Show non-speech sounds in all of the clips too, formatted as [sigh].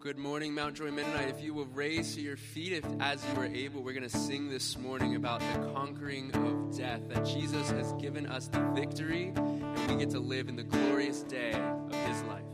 Good morning, Mount Joy Mennonite. If you will raise to your feet if, as you are able, we're going to sing this morning about the conquering of death, that Jesus has given us the victory, and we get to live in the glorious day of his life.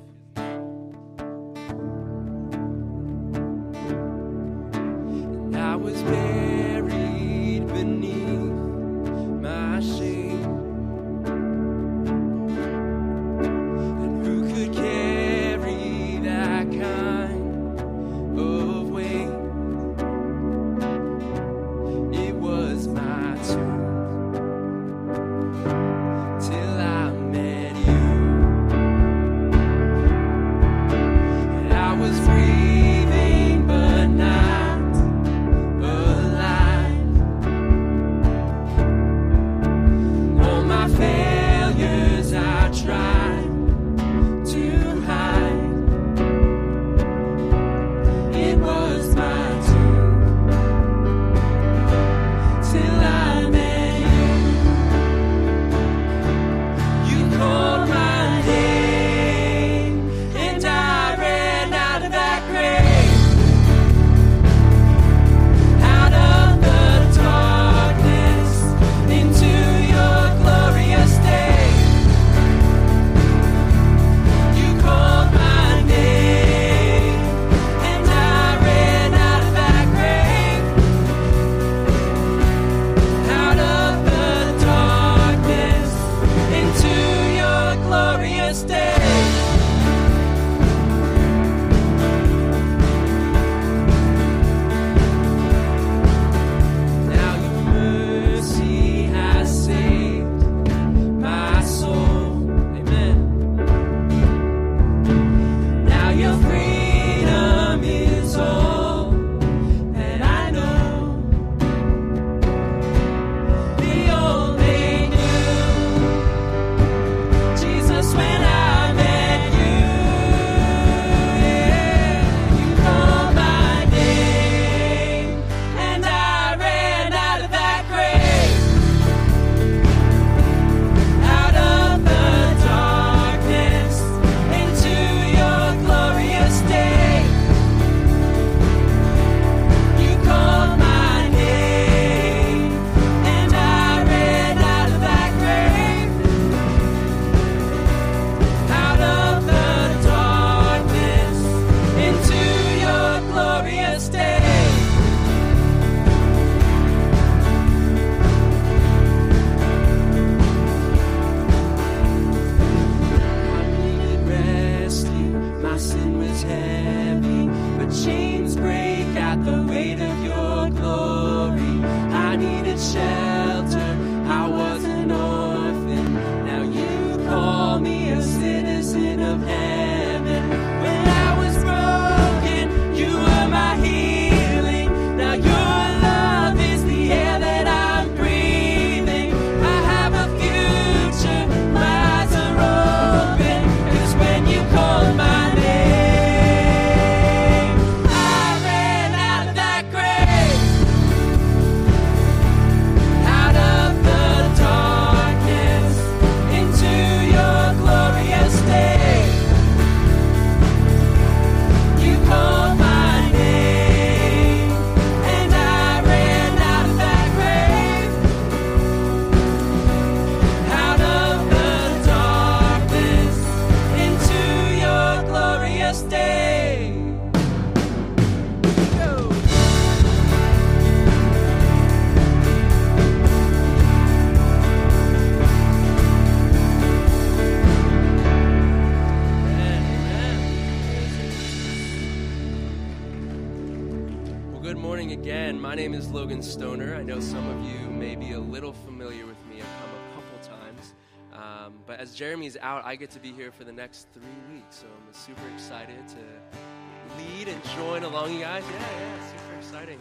I get to be here for the next three weeks. So I'm super excited to lead and join along, you guys. Yeah, yeah, super exciting.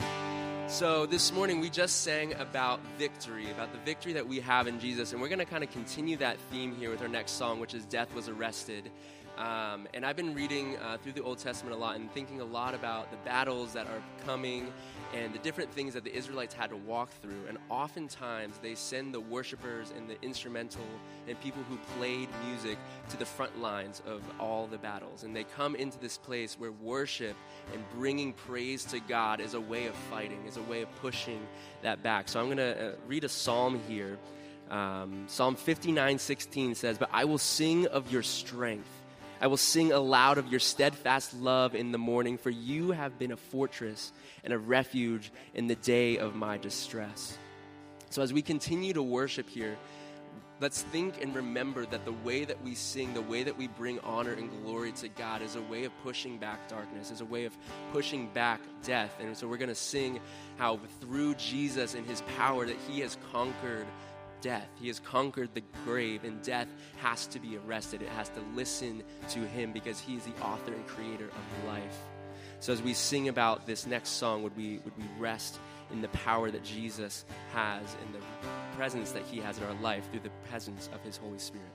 So this morning we just sang about victory, about the victory that we have in Jesus. And we're going to kind of continue that theme here with our next song, which is Death Was Arrested. Um, and I've been reading uh, through the Old Testament a lot and thinking a lot about the battles that are coming and the different things that the Israelites had to walk through. And oftentimes they send the worshipers and the instrumental and people who played music to the front lines of all the battles. And they come into this place where worship and bringing praise to God is a way of fighting, is a way of pushing that back. So I'm going to uh, read a psalm here. Um, psalm 59 16 says, But I will sing of your strength. I will sing aloud of your steadfast love in the morning, for you have been a fortress and a refuge in the day of my distress. So, as we continue to worship here, let's think and remember that the way that we sing, the way that we bring honor and glory to God is a way of pushing back darkness, is a way of pushing back death. And so, we're going to sing how through Jesus and his power that he has conquered death. He has conquered the grave, and death has to be arrested. It has to listen to him because he is the author and creator of life. So as we sing about this next song, would we would we rest in the power that Jesus has and the presence that he has in our life through the presence of his Holy Spirit?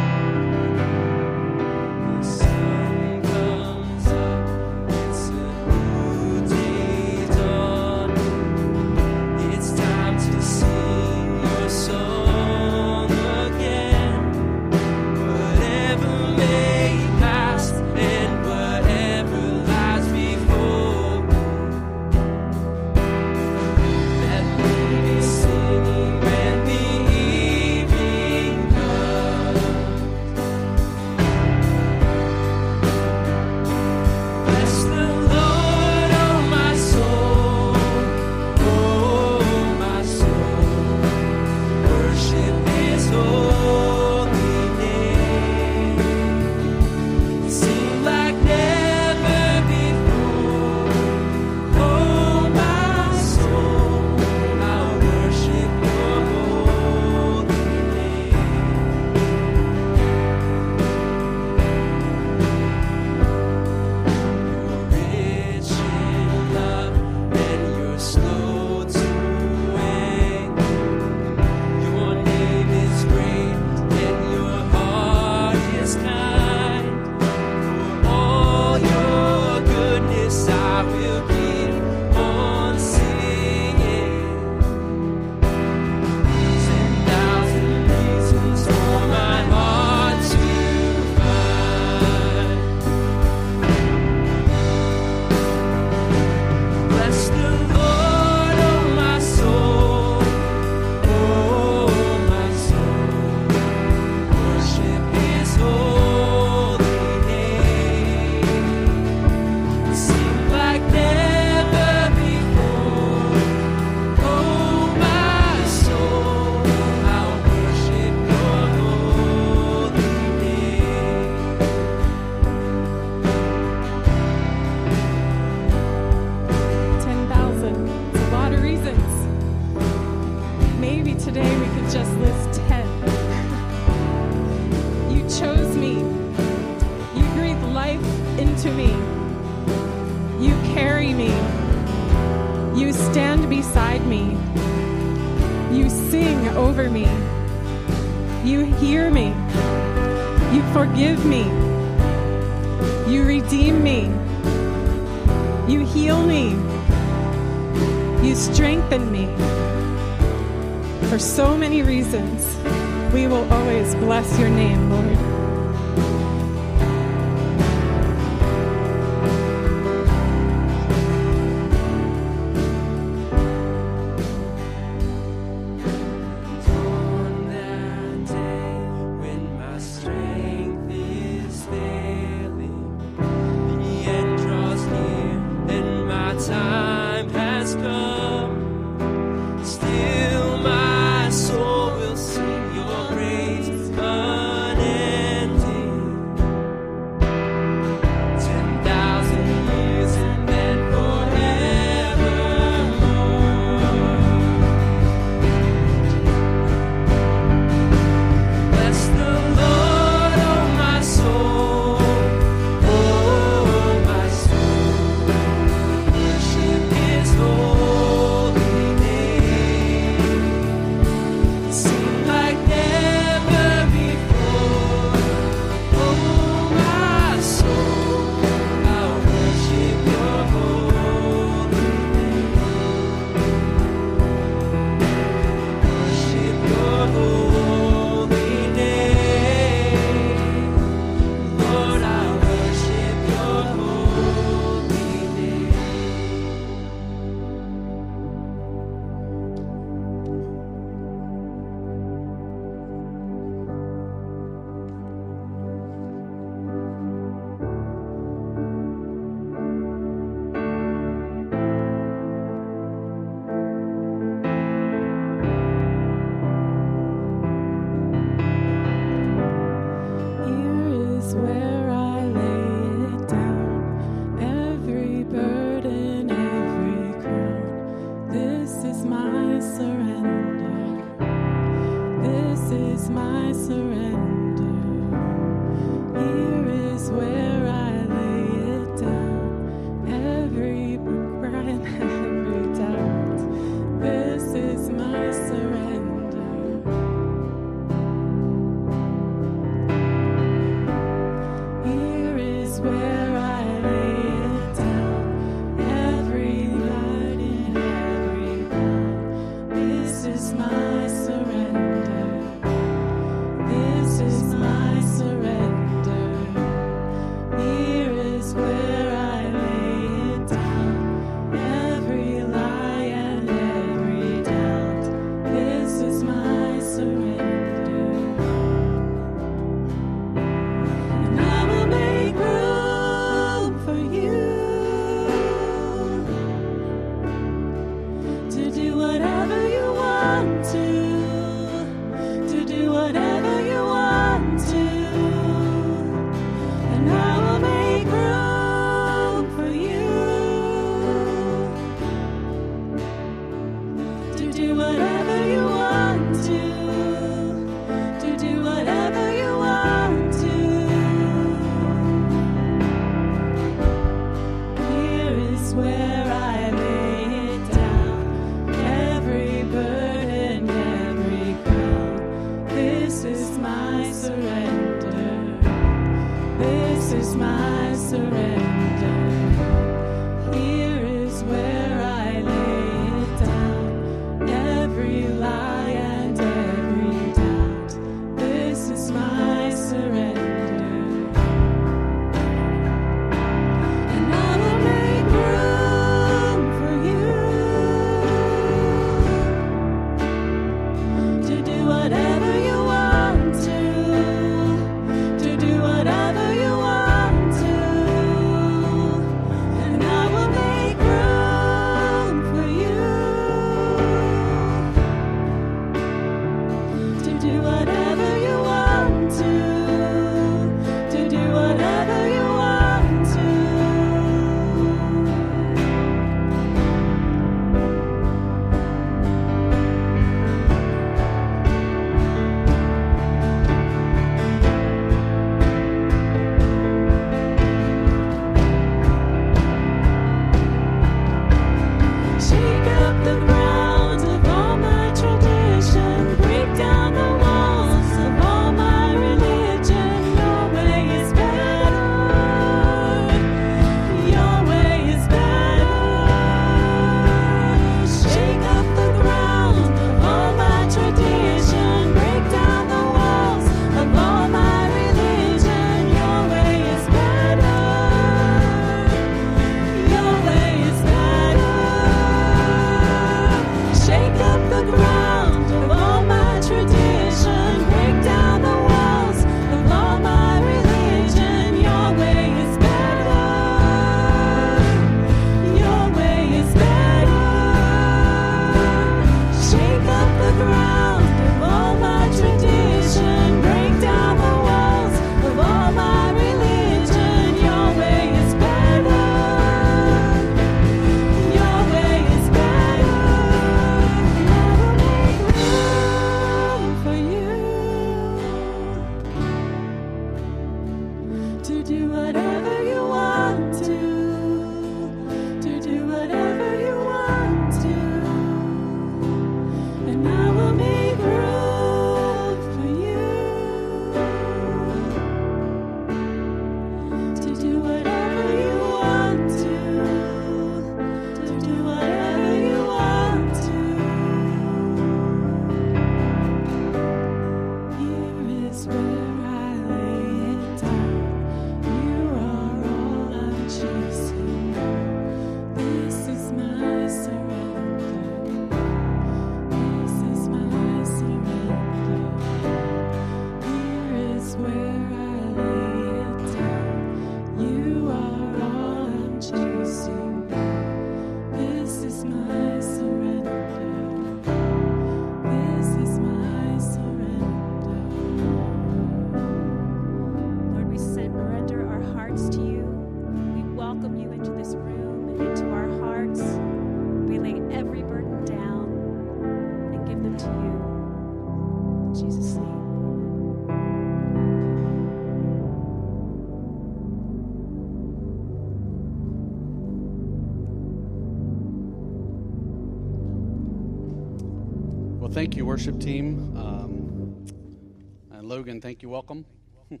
Thank you, welcome. [laughs]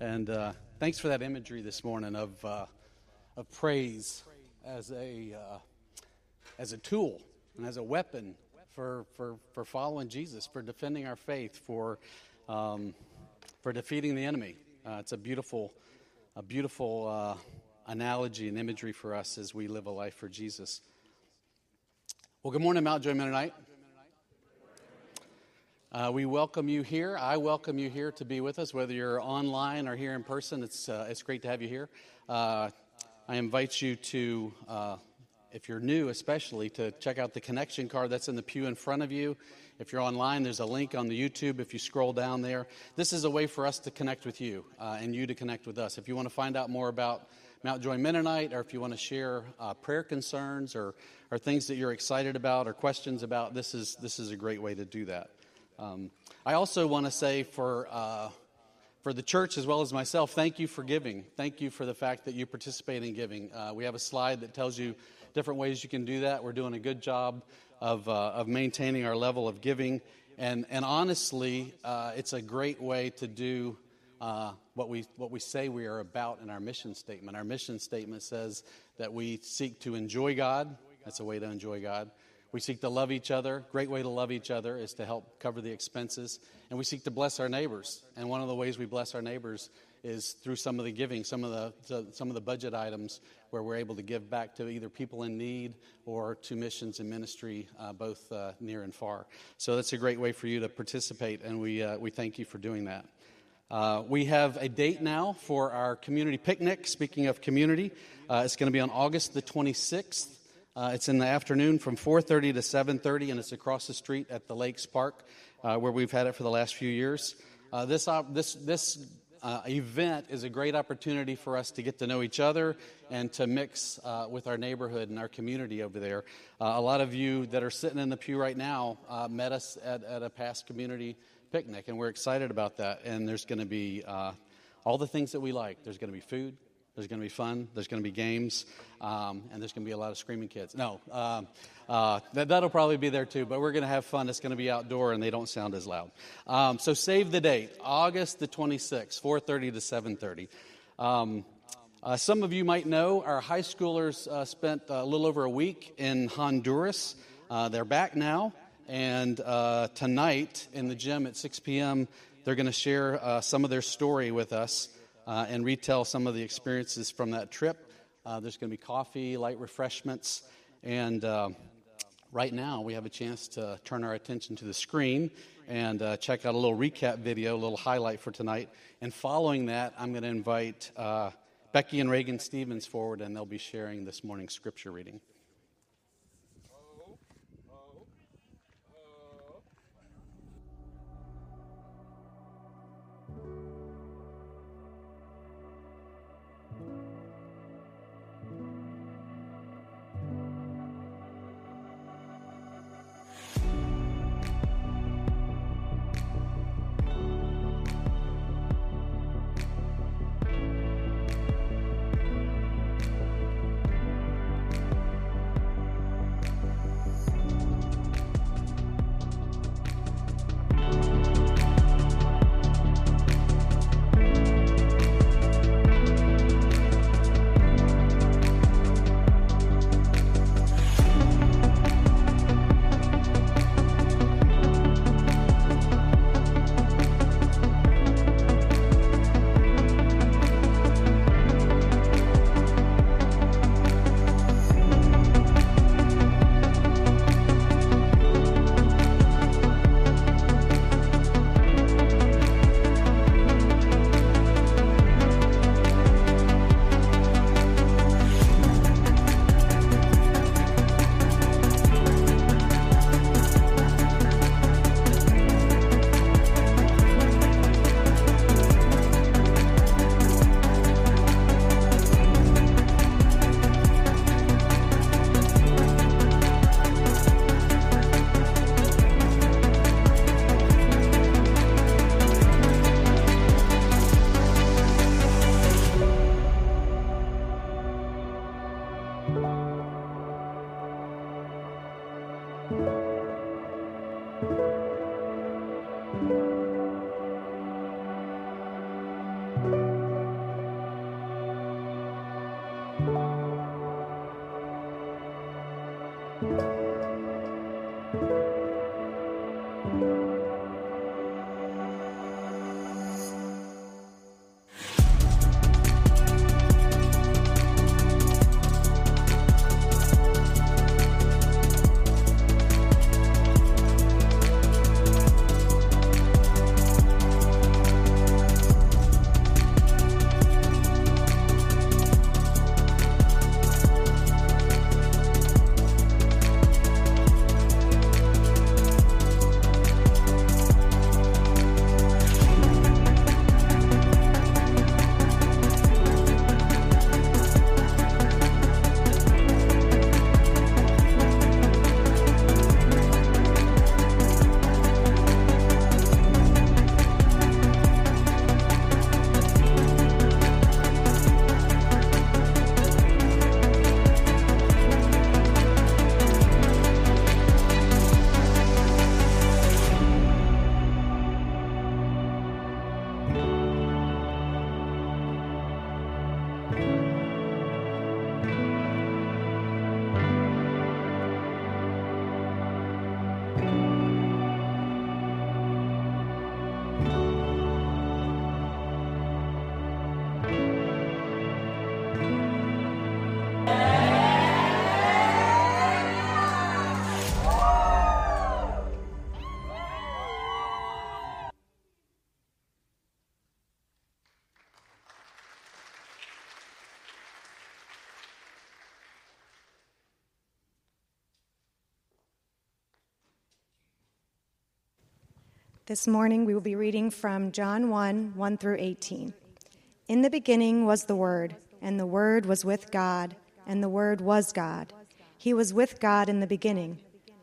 and uh, thanks for that imagery this morning of, uh, of praise as a, uh, as a tool and as a weapon for, for, for following Jesus, for defending our faith, for, um, for defeating the enemy. Uh, it's a beautiful, a beautiful uh, analogy and imagery for us as we live a life for Jesus. Well, good morning, Mount Joy Mennonite. Uh, we welcome you here. I welcome you here to be with us, whether you're online or here in person. It's, uh, it's great to have you here. Uh, I invite you to, uh, if you're new especially, to check out the connection card that's in the pew in front of you. If you're online, there's a link on the YouTube if you scroll down there. This is a way for us to connect with you uh, and you to connect with us. If you want to find out more about Mount Joy Mennonite, or if you want to share uh, prayer concerns or, or things that you're excited about or questions about, this is, this is a great way to do that. Um, I also want to say for, uh, for the church as well as myself, thank you for giving. Thank you for the fact that you participate in giving. Uh, we have a slide that tells you different ways you can do that. We're doing a good job of, uh, of maintaining our level of giving. And, and honestly, uh, it's a great way to do uh, what, we, what we say we are about in our mission statement. Our mission statement says that we seek to enjoy God. That's a way to enjoy God. We seek to love each other. Great way to love each other is to help cover the expenses. And we seek to bless our neighbors. And one of the ways we bless our neighbors is through some of the giving, some of the, some of the budget items where we're able to give back to either people in need or to missions and ministry, uh, both uh, near and far. So that's a great way for you to participate, and we, uh, we thank you for doing that. Uh, we have a date now for our community picnic. Speaking of community, uh, it's going to be on August the 26th. Uh, it's in the afternoon from 4:30 to 7:30, and it's across the street at the Lakes Park, uh, where we've had it for the last few years. Uh, this op- this this uh, event is a great opportunity for us to get to know each other and to mix uh, with our neighborhood and our community over there. Uh, a lot of you that are sitting in the pew right now met us at, at a past community picnic, and we're excited about that. And there's going to be all the things that we like. There's going to be food, There's going to be fun. There's going to be games, um, and there's going to be a lot of screaming kids. No, um, uh, that, that'll probably be there too. But we're going to have fun. It's going to be outdoor, and they don't sound as loud. Um, so save the date, August the 26th, 4:30 to 7:30. Um, uh, some of you might know our high schoolers uh, spent a little over a week in Honduras. Uh, they're back now, and uh, tonight in the gym at 6 p.m., they're going to share uh, some of their story with us uh, and retell some of the experiences from that trip. there's going to be coffee, light refreshments, and right now we have a chance to turn our attention to the screen and uh, check out a little recap video, a little highlight for tonight. And following that, I'm going to invite uh, Becky and Reagan Stevens forward, and they'll be sharing this morning's scripture reading. This morning we will be reading from John 1 1 through 18. In the beginning was the Word, and the Word was with God, and the Word was God. He was with God in the beginning.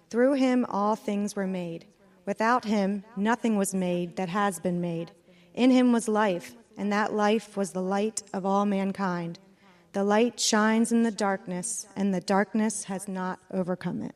Through him all things were made. Without him nothing was made that has been made. In him was life, and that life was the light of all mankind. The light shines in the darkness, and the darkness has not overcome it.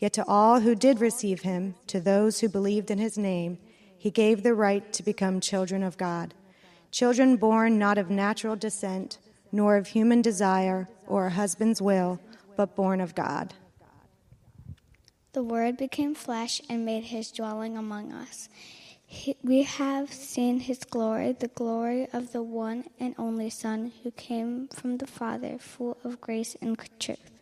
Yet to all who did receive him, to those who believed in his name, he gave the right to become children of God. Children born not of natural descent, nor of human desire or a husband's will, but born of God. The Word became flesh and made his dwelling among us. He, we have seen his glory, the glory of the one and only Son who came from the Father, full of grace and truth.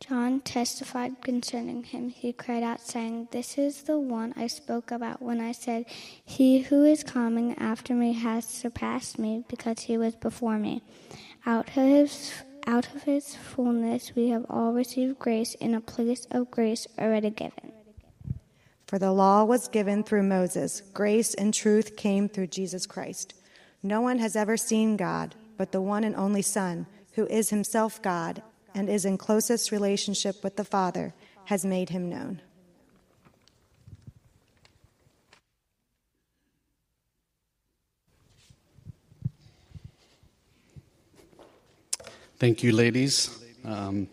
John testified concerning him. He cried out, saying, This is the one I spoke about when I said, He who is coming after me has surpassed me, because he was before me. Out of his, out of his fullness we have all received grace in a place of grace already given. For the law was given through Moses, grace and truth came through Jesus Christ. No one has ever seen God, but the one and only Son, who is himself God and is in closest relationship with the Father, has made him known. Thank you, ladies. Um,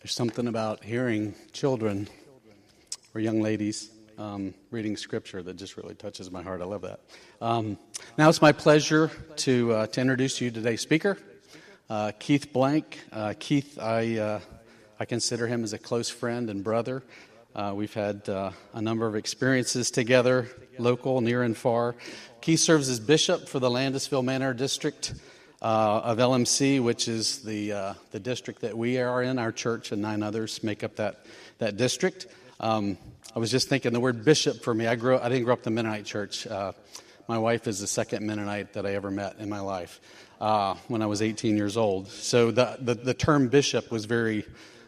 there's something about hearing children or young ladies um, reading scripture that just really touches my heart. I love that. Um, now it's my pleasure to, uh, to introduce you today's speaker, uh, Keith Blank. Uh, Keith, I, uh, I consider him as a close friend and brother. Uh, we've had uh, a number of experiences together, local, near and far. Keith serves as bishop for the Landisville Manor District uh, of LMC, which is the, uh, the district that we are in. Our church and nine others make up that, that district. Um, I was just thinking the word bishop for me. I grew. I didn't grow up in the Mennonite church. Uh, my wife is the second Mennonite that I ever met in my life uh, when I was 18 years old. So the, the, the term bishop was very,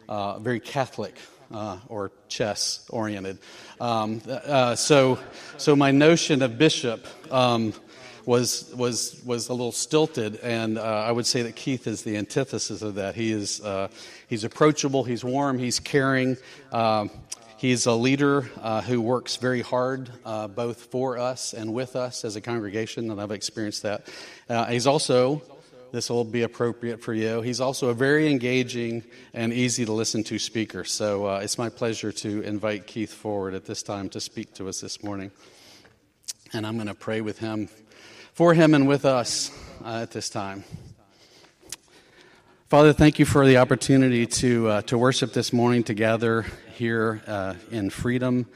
uh, very Catholic uh, or chess oriented. Um, uh, so, so my notion of bishop um, was, was, was a little stilted, and uh, I would say that Keith is the antithesis of that. He is, uh, he's approachable, he's warm, he's caring. Um, he's a leader uh, who works very hard, uh, both for us and with us as a congregation, and I've experienced that. Uh, he's also this will be appropriate for you. He's also a very engaging and easy to listen to speaker. So uh, it's my pleasure to invite Keith forward at this time to speak to us this morning. And I'm going to pray with him, for him, and with us uh, at this time. Father, thank you for the opportunity to, uh, to worship this morning together here uh, in freedom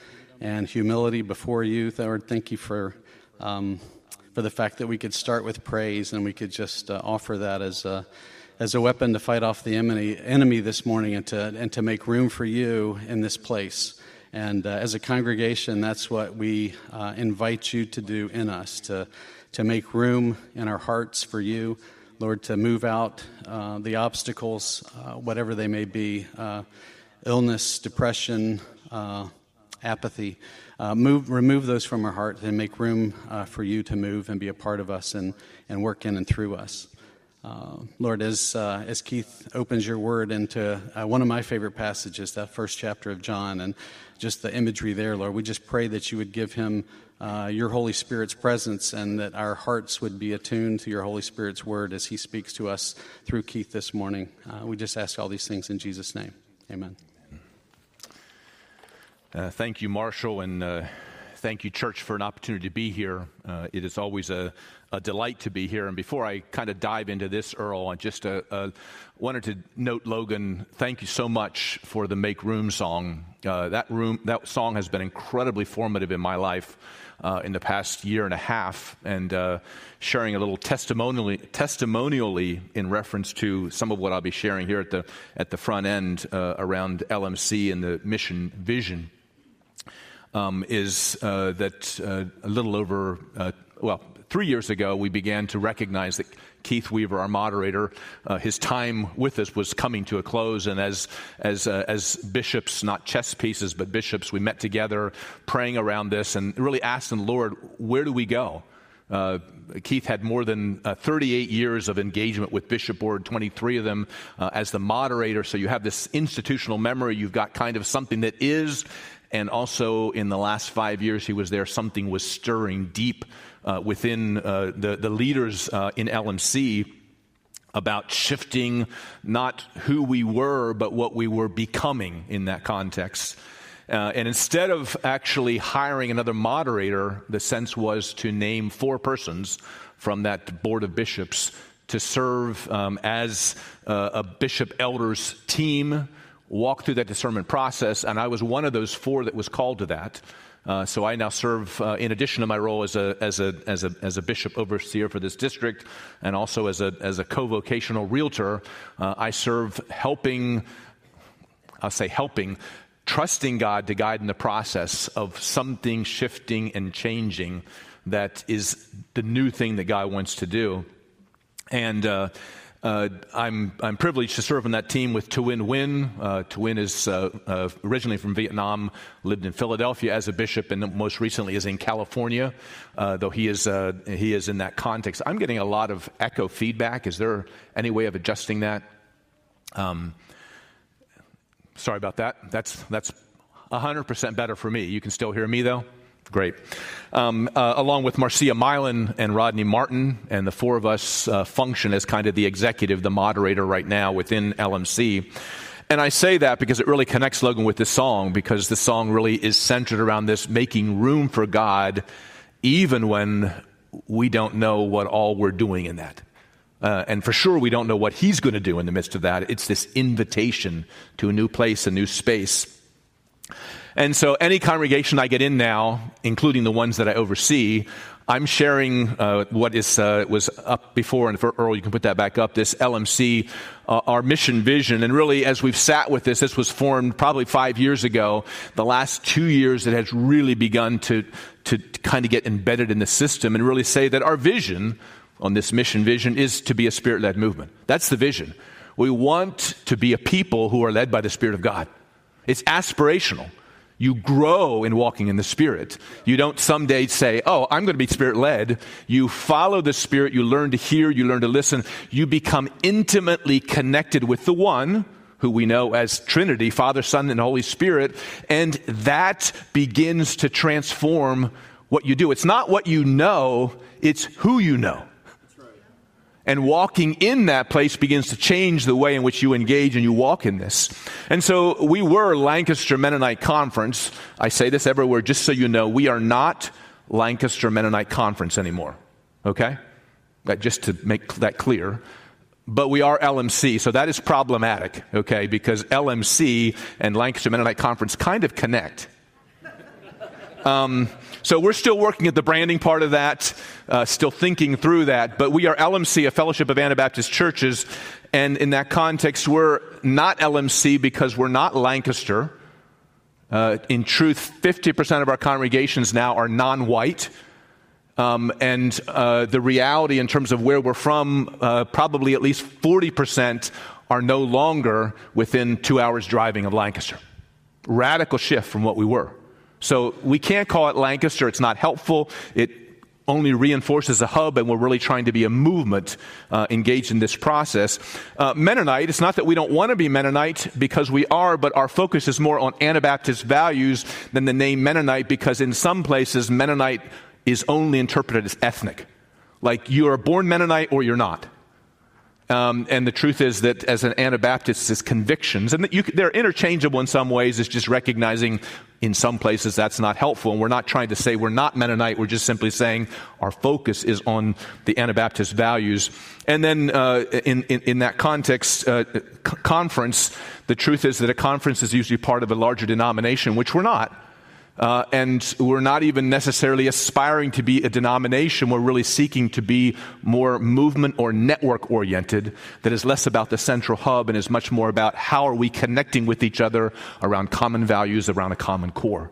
and humility before you. Lord, thank you for. Um, for the fact that we could start with praise and we could just uh, offer that as a, as a weapon to fight off the enemy, enemy this morning and to, and to make room for you in this place. And uh, as a congregation, that's what we uh, invite you to do in us to, to make room in our hearts for you, Lord, to move out uh, the obstacles, uh, whatever they may be uh, illness, depression, apathy. Uh, move, remove those from our heart and make room uh, for you to move and be a part of us and, and work in and through us. Uh, Lord, as, uh, as Keith opens your word into uh, one of my favorite passages, that first chapter of John, and just the imagery there, Lord, we just pray that you would give him uh, your Holy Spirit's presence and that our hearts would be attuned to your Holy Spirit's word as he speaks to us through Keith this morning. we just ask all these things in Jesus' name. Amen. Uh, thank you, Marshall, and uh, thank you, church, for an opportunity to be here. Uh, it is always a, a, delight to be here. And before I kind of dive into this, Earl, I just uh, uh, wanted to note, Logan, thank you so much for the Make Room song. Uh, that room, that song has been incredibly formative in my life. in the past year and a half, and sharing a little testimonially, testimonially in reference to some of what I'll be sharing here at the at the front end around LMC and the mission vision. um, is uh, that uh, a little over, uh, well, three years ago, we began to recognize that Keith Weaver, our moderator, uh, his time with us was coming to a close. And as, as, uh, as bishops, not chess pieces, but bishops, we met together praying around this and really asking Lord, where do we go? Uh, Keith had more than uh, 38 years of engagement with Bishop Board, 23 of them uh, as the moderator. So you have this institutional memory. You've got kind of something that is, and also in the last five years he was there, something was stirring deep uh, within uh, the, the leaders uh, in LMC about shifting not who we were, but what we were becoming in that context. Uh, and instead of actually hiring another moderator, the sense was to name four persons from that board of bishops to serve um, as uh, a bishop elders team, walk through that discernment process. And I was one of those four that was called to that. Uh, so I now serve, uh, in addition to my role as a, as, a, as, a, as a bishop overseer for this district and also as a, as a co vocational realtor, uh, I serve helping, I'll say helping, trusting God to guide in the process of something shifting and changing that is the new thing that God wants to do. And uh, I'm, I'm privileged to serve on that team with Tuyen Nguyen. Uh, Tuyen is uh, uh, originally from Vietnam, lived in Philadelphia as a bishop, and most recently is in California, uh, though he is, uh, he is in that context. I'm getting a lot of echo feedback. Is there any way of adjusting that? Um, sorry about that. That's, that's 100% better for me. You can still hear me, though? Great. Um, uh, along with Marcia Milan and Rodney Martin, and the four of us uh, function as kind of the executive, the moderator right now within LMC. And I say that because it really connects Logan with this song, because the song really is centered around this making room for God, even when we don't know what all we're doing in that. Uh, and for sure, we don't know what He's going to do in the midst of that. It's this invitation to a new place, a new space. And so, any congregation I get in now, including the ones that I oversee, I'm sharing uh, what is uh, was up before, and for Earl, you can put that back up. This LMC, uh, our mission vision, and really, as we've sat with this, this was formed probably five years ago. The last two years, it has really begun to to kind of get embedded in the system, and really say that our vision on this mission vision is to be a spirit-led movement. That's the vision. We want to be a people who are led by the Spirit of God. It's aspirational. You grow in walking in the Spirit. You don't someday say, Oh, I'm going to be Spirit led. You follow the Spirit. You learn to hear. You learn to listen. You become intimately connected with the one who we know as Trinity, Father, Son, and Holy Spirit. And that begins to transform what you do. It's not what you know, it's who you know. And walking in that place begins to change the way in which you engage and you walk in this. And so we were Lancaster Mennonite Conference. I say this everywhere just so you know, we are not Lancaster Mennonite Conference anymore. Okay? Just to make that clear. But we are LMC, so that is problematic, okay? Because LMC and Lancaster Mennonite Conference kind of connect. Um, so we're still working at the branding part of that, uh, still thinking through that. But we are LMC, a Fellowship of Anabaptist Churches. And in that context, we're not LMC because we're not Lancaster. Uh, in truth, 50% of our congregations now are non white. Um, and uh, the reality in terms of where we're from, uh, probably at least 40% are no longer within two hours driving of Lancaster. Radical shift from what we were. So we can't call it Lancaster. It's not helpful. It only reinforces a hub, and we're really trying to be a movement uh, engaged in this process. Uh, Mennonite, it's not that we don't want to be Mennonite because we are, but our focus is more on Anabaptist values than the name Mennonite because in some places, Mennonite is only interpreted as ethnic. Like you are born Mennonite or you're not. Um, and the truth is that as an Anabaptist, it's convictions, and you, they're interchangeable in some ways. It's just recognizing in some places that's not helpful. And we're not trying to say we're not Mennonite. We're just simply saying our focus is on the Anabaptist values. And then uh, in, in, in, that context, uh, conference, the truth is that a conference is usually part of a larger denomination, which we're not. Uh, and we're not even necessarily aspiring to be a denomination. We're really seeking to be more movement or network oriented, that is less about the central hub and is much more about how are we connecting with each other around common values, around a common core.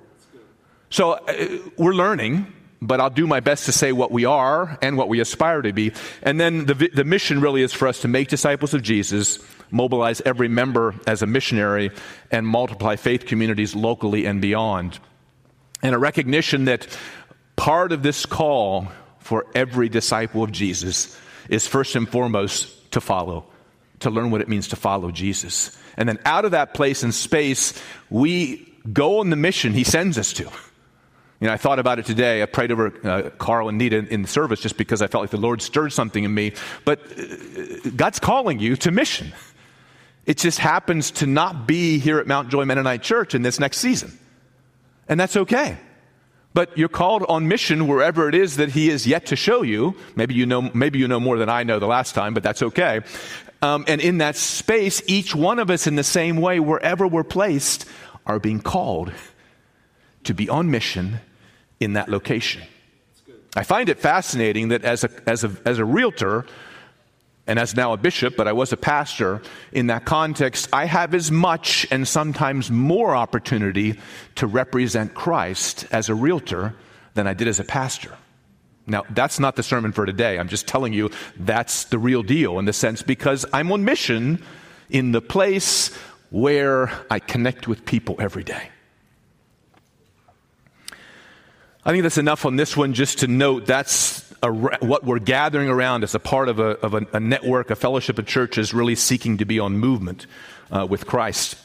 So uh, we're learning, but I'll do my best to say what we are and what we aspire to be. And then the, the mission really is for us to make disciples of Jesus, mobilize every member as a missionary, and multiply faith communities locally and beyond. And a recognition that part of this call for every disciple of Jesus is first and foremost to follow, to learn what it means to follow Jesus. And then out of that place and space, we go on the mission he sends us to. You know, I thought about it today. I prayed over uh, Carl and Nita in the service just because I felt like the Lord stirred something in me. But uh, God's calling you to mission. It just happens to not be here at Mount Joy Mennonite Church in this next season. And that's okay. But you're called on mission wherever it is that He is yet to show you. Maybe you know, maybe you know more than I know the last time, but that's okay. Um, and in that space, each one of us, in the same way, wherever we're placed, are being called to be on mission in that location. I find it fascinating that as a, as a, as a realtor, and as now a bishop, but I was a pastor, in that context, I have as much and sometimes more opportunity to represent Christ as a realtor than I did as a pastor. Now, that's not the sermon for today. I'm just telling you that's the real deal in the sense because I'm on mission in the place where I connect with people every day. I think that's enough on this one just to note that's what we're gathering around as a part of, a, of a, a, network, a fellowship of churches really seeking to be on movement uh, with Christ.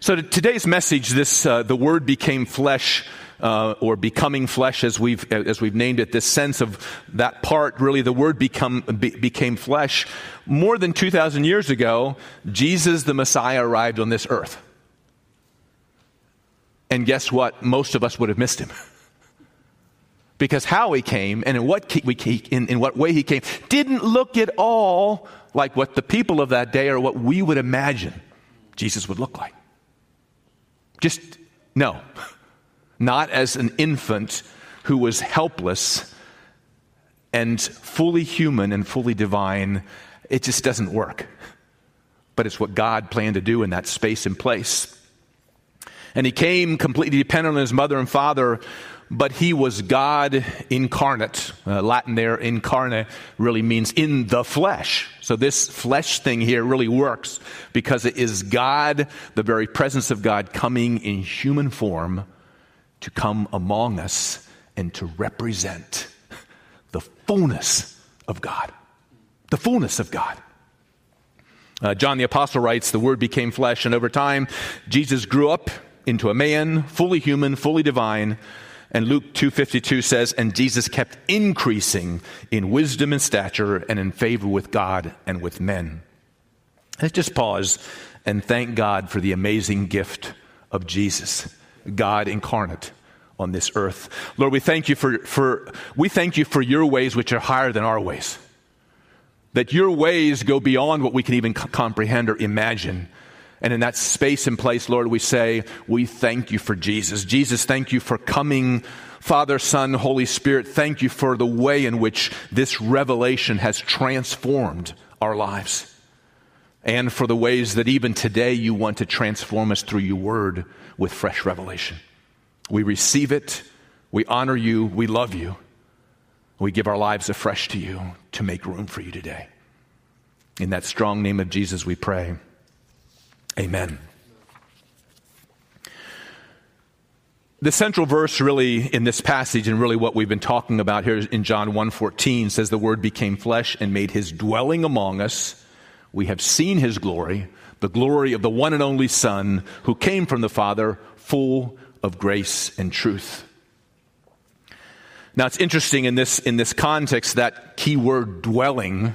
So today's message, this uh, the Word became flesh. Uh, or becoming flesh, as we've as we've named it, this sense of that part. Really, the word become be, became flesh. More than two thousand years ago, Jesus, the Messiah, arrived on this earth. And guess what? Most of us would have missed him. [laughs] because how he came and in what, in, in what way he came didn't look at all like what the people of that day or what we would imagine Jesus would look like. Just no, [laughs] not as an infant who was helpless and fully human and fully divine. It just doesn't work. But it's what God planned to do in that space and place. And he came completely dependent on his mother and father but he was God incarnate. Uh, Latin there, incarnate, really means in the flesh. So this flesh thing here really works because it is God, the very presence of God, coming in human form to come among us and to represent the fullness of God. The fullness of God. Uh, John the Apostle writes, The Word became flesh, and over time, Jesus grew up into a man, fully human, fully divine and Luke 2:52 says, "And Jesus kept increasing in wisdom and stature and in favor with God and with men." Let's just pause and thank God for the amazing gift of Jesus, God incarnate on this earth. Lord, we thank you for, for we thank you for your ways which are higher than our ways. That your ways go beyond what we can even comprehend or imagine. And in that space and place, Lord, we say, we thank you for Jesus. Jesus, thank you for coming. Father, Son, Holy Spirit, thank you for the way in which this revelation has transformed our lives. And for the ways that even today you want to transform us through your word with fresh revelation. We receive it. We honor you. We love you. We give our lives afresh to you to make room for you today. In that strong name of Jesus, we pray. Amen. The central verse really in this passage and really what we've been talking about here in John 1:14 says the word became flesh and made his dwelling among us. We have seen his glory, the glory of the one and only son who came from the Father, full of grace and truth. Now it's interesting in this in this context that key word dwelling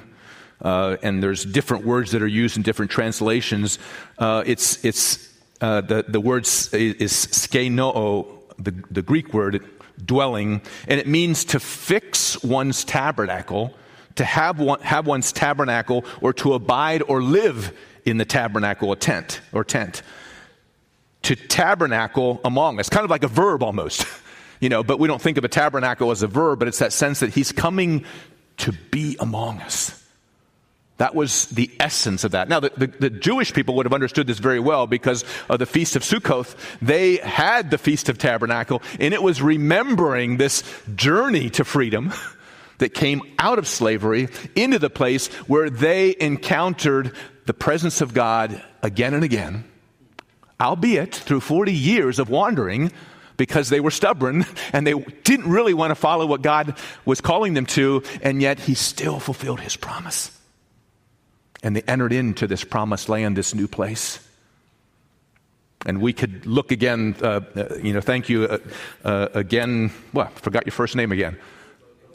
uh, and there's different words that are used in different translations. Uh, it's it's uh, the the word is, skenoo, the the Greek word dwelling, and it means to fix one's tabernacle, to have one, have one's tabernacle, or to abide or live in the tabernacle, a tent or tent. To tabernacle among us, kind of like a verb almost. [laughs] you know, but we don't think of a tabernacle as a verb, but it's that sense that he's coming to be among us That was the essence of that. Now, the, the, the, Jewish people would have understood this very well because of the Feast of Sukkoth. They had the Feast of Tabernacle, and it was remembering this journey to freedom [laughs] that came out of slavery into the place where they encountered the presence of God again and again, albeit through 40 years of wandering because they were stubborn [laughs] and they didn't really want to follow what God was calling them to, and yet He still fulfilled His promise and they entered into this promised land, this new place. And we could look again, uh, uh, you know, thank you uh, uh again. Well, I forgot your first name again.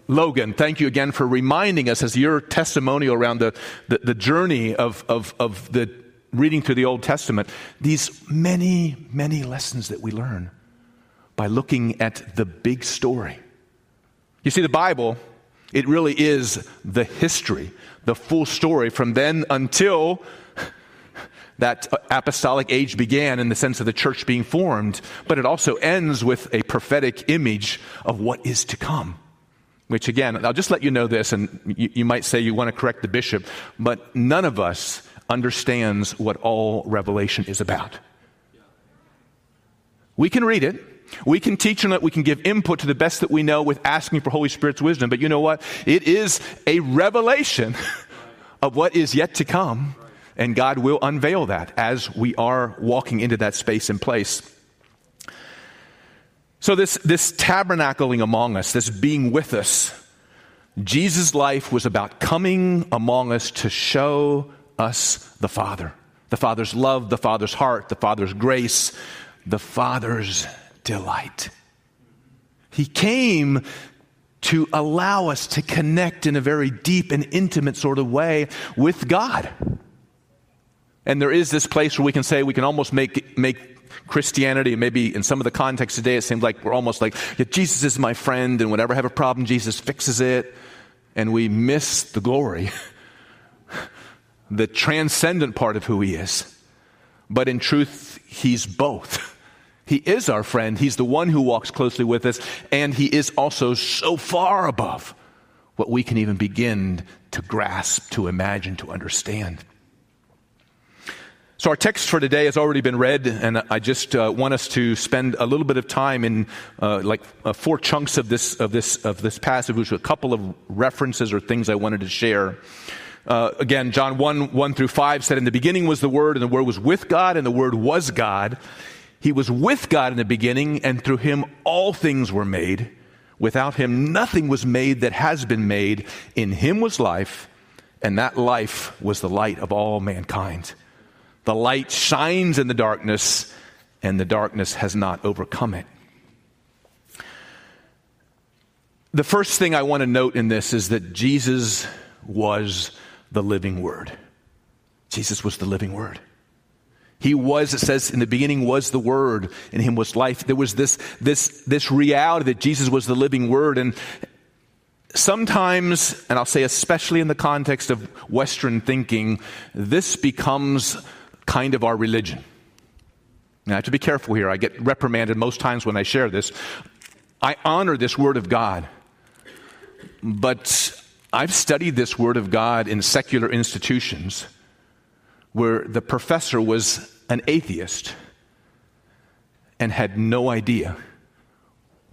Logan, thank you again for reminding us as your testimonial around the, the, the journey of, of, of the reading through the Old Testament, these many, many lessons that we learn by looking at the big story. You see, the Bible, it really is the history the full story from then until that apostolic age began in the sense of the church being formed, but it also ends with a prophetic image of what is to come. Which, again, I'll just let you know this, and you, you might say you want to correct the bishop, but none of us understands what all Revelation is about. We can read it, we can teach on it, we can give input to the best that we know with asking for Holy Spirit's wisdom, but you know what? It is a revelation [laughs] of what is yet to come, and God will unveil that as we are walking into that space and place. So, this, this tabernacling among us, this being with us, Jesus' life was about coming among us to show us the Father. The Father's love, the Father's heart, the Father's grace, the Father's delight. He came to allow us to connect in a very deep and intimate sort of way with God. And there is this place where we can say we can almost make, make Christianity, maybe in some of the context today, it seems like we're almost like, yeah, Jesus is my friend, and whenever I have a problem, Jesus fixes it. And we miss the glory, [laughs] the transcendent part of who he is. But in truth, he's both. [laughs] He is our friend. He's the one who walks closely with us, and He is also so far above what we can even begin to grasp, to imagine, to understand. So, our text for today has already been read, and I just uh, want us to spend a little bit of time in uh, like uh, four chunks of this, of, this, of this passage, which a couple of references or things I wanted to share. Uh, again, John 1 1 through 5 said, In the beginning was the Word, and the Word was with God, and the Word was God. He was with God in the beginning, and through him all things were made. Without him, nothing was made that has been made. In him was life, and that life was the light of all mankind. The light shines in the darkness, and the darkness has not overcome it. The first thing I want to note in this is that Jesus was the living word. Jesus was the living word. He was, it says in the beginning was the Word, in Him was life. There was this, this, this reality that Jesus was the living Word. And sometimes, and I'll say especially in the context of Western thinking, this becomes kind of our religion. Now, I have to be careful here. I get reprimanded most times when I share this. I honor this Word of God, but I've studied this Word of God in secular institutions where the professor was an atheist and had no idea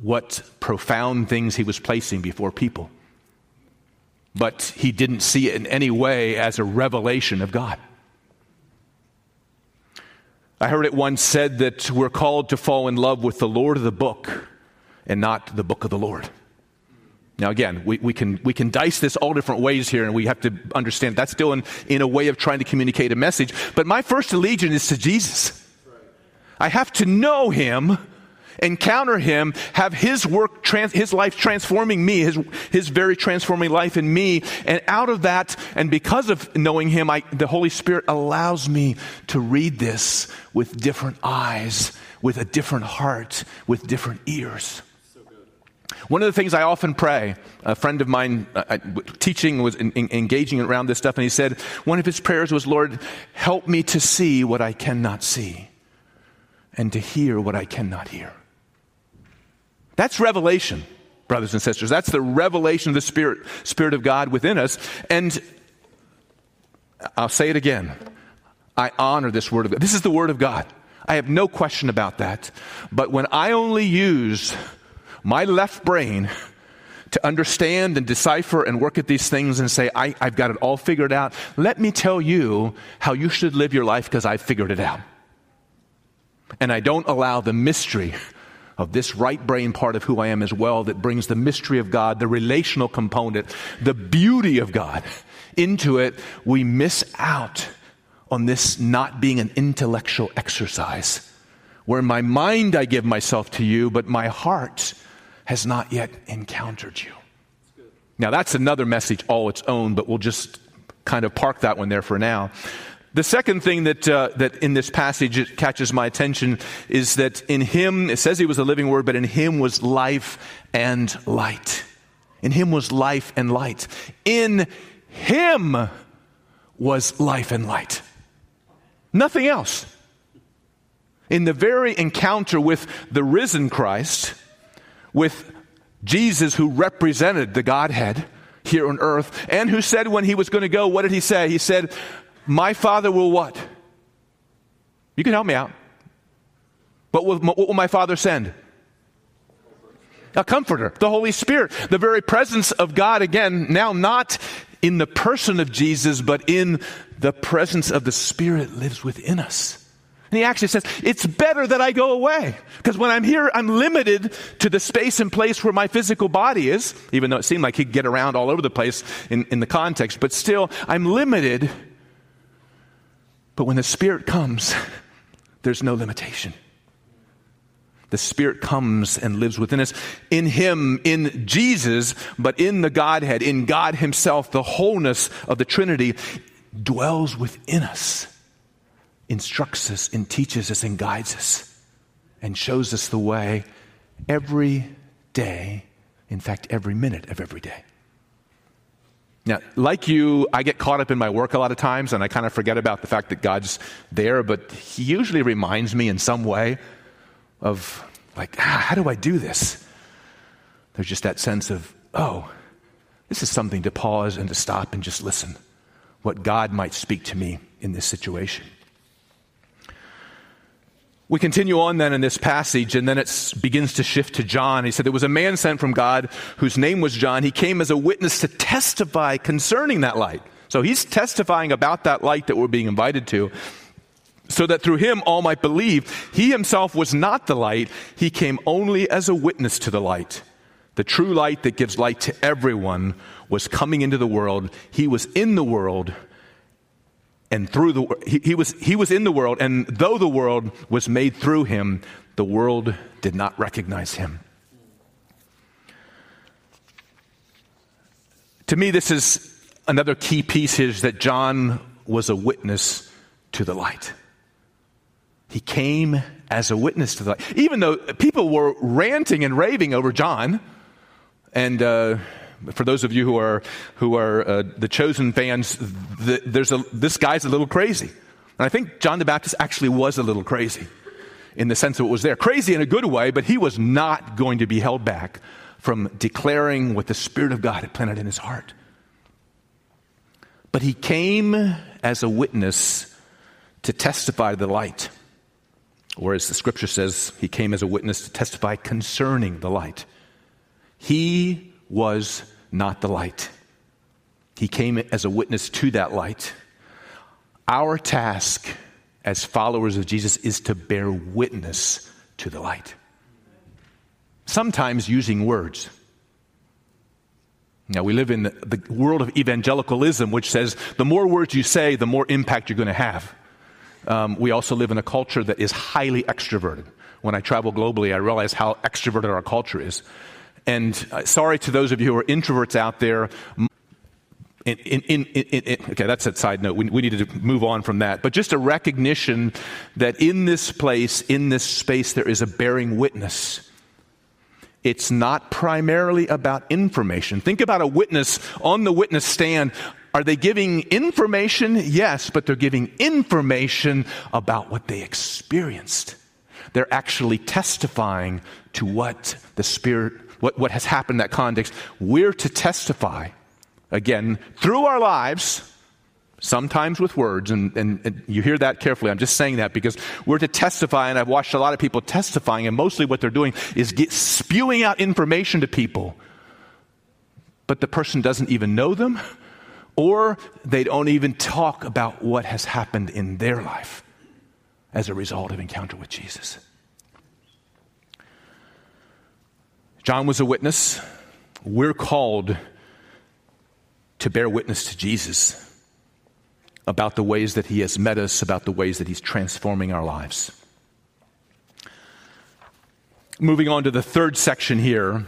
what profound things he was placing before people. But he didn't see it in any way as a revelation of God. I heard it once said that we're called to fall in love with the Lord of the book and not the book of the Lord. Now, again, we, we, can, we can dice this all different ways here, and we have to understand that's still in, in a way of trying to communicate a message. But my first allegiance is to Jesus. I have to know him, encounter him, have his work, trans, his life transforming me, his, his very transforming life in me. And out of that, and because of knowing him, I, the Holy Spirit allows me to read this with different eyes, with a different heart, with different ears. One of the things I often pray, a friend of mine uh, teaching was in, in, engaging around this stuff, and he said one of his prayers was, Lord, help me to see what I cannot see and to hear what I cannot hear. That's revelation, brothers and sisters. That's the revelation of the Spirit, Spirit of God within us. And I'll say it again. I honor this word of God. This is the word of God. I have no question about that. But when I only use my left brain to understand and decipher and work at these things and say, I, have got it all figured out, let me tell you how you should live your life because I've figured it out. And I don't allow the mystery of this right brain part of who I am as well that brings the mystery of God, the relational component, the beauty of God into it, we miss out on this not being an intellectual exercise where in my mind I give myself to you, but my heart has not yet encountered you. Now, that's another message all its own, but we'll just kind of park that one there for now. The second thing that, uh, that in this passage catches my attention is that in him, it says he was a living word, but in him was life and light. In him was life and light. In him was life and light. Nothing else. In the very encounter with the risen Christ, with Jesus who represented the Godhead here on earth, and who said when he was going to go, what did he say? He said, My Father will what? You can help me out. But what will my Father send? A comforter, the Holy Spirit, the very presence of God again, now not in the person of Jesus, but in the presence of the Spirit lives within us. And he actually says, It's better that I go away. Because when I'm here, I'm limited to the space and place where my physical body is, even though it seemed like he'd get around all over the place in, in the context, but still, I'm limited. But when the Spirit comes, there's no limitation. The Spirit comes and lives within us. In Him, in Jesus, but in the Godhead, in God Himself, the wholeness of the Trinity dwells within us, instructs us and teaches us and guides us, and shows us the way every day, in fact, every minute of every day. Now, like you, I get caught up in my work a lot of times and I kind of forget about the fact that God's there, but He usually reminds me in some way of, like, ah, how do I do this? There's just that sense of, oh, this is something to pause and to stop and just listen what God might speak to me in this situation. We continue on then in this passage, and then it begins to shift to John. He said, There was a man sent from God whose name was John. He came as a witness to testify concerning that light. So he's testifying about that light that we're being invited to, so that through him all might believe. He himself was not the light, he came only as a witness to the light. The true light that gives light to everyone was coming into the world. He was in the world, and through the he, he, was he was in the world, and though the world was made through him, the world did not recognize him. To me, this is another key piece is that John was a witness to the light. He came as a witness to the light. Even though people were ranting and raving over John, and uh, for those of you who are who are uh, the chosen fans, the, there's a, this guy's a little crazy, and I think John the Baptist actually was a little crazy, in the sense of what was there, crazy in a good way, but he was not going to be held back from declaring what the Spirit of God had planted in his heart. But he came as a witness to testify the light. Or as the scripture says, he came as a witness to testify concerning the light. He was not the light. He came as a witness to that light. Our task as followers of Jesus is to bear witness to the light. Sometimes using words. Now, we live in the world of evangelicalism, which says the more words you say, the more impact you're going to have. Um, we also live in a culture that is highly extroverted. When I travel globally, I realize how extroverted our culture is. And uh, sorry to those of you who are introverts out there. In, in, in, okay, that's a side note. We, we need to move on from that. But just a recognition that in this place, in this space, there is a bearing witness. It's not primarily about information. Think about a witness on the witness stand. Are they giving information? Yes, but they're giving information about what they experienced. They're actually testifying to what the Spirit what, what has happened in that context. We're to testify, again, through our lives, sometimes with words, and, and, and, you hear that carefully. I'm just saying that because we're to testify, and I've watched a lot of people testifying, and mostly what they're doing is get, spewing out information to people. But the person doesn't even know them, or they don't even talk about what has happened in their life as a result of encounter with Jesus. John was a witness. We're called to bear witness to Jesus about the ways that He has met us, about the ways that He's transforming our lives. Moving on to the third section here.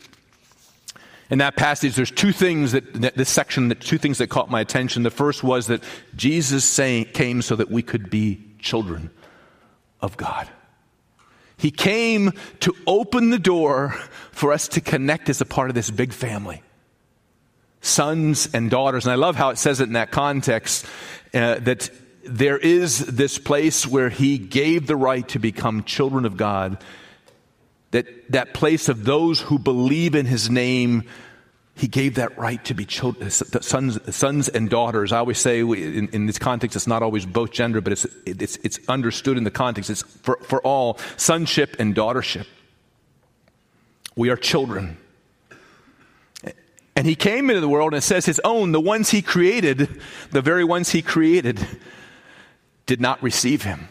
In that passage, there's two things that, that this section, that two things that caught my attention. The first was that Jesus came so that we could be children of God. He came to open the door for us to connect as a part of this big family sons and daughters. And I love how it says it in that context uh, that there is this place where he gave the right to become children of God. That, that place of those who believe in his name, he gave that right to be children, sons, sons and daughters. I always say in, in, this context, it's not always both gender, but it's, it's, it's understood in the context. It's for, for all sonship and daughtership. We are children. And he came into the world and says his own, the ones he created, the very ones he created, did not receive him.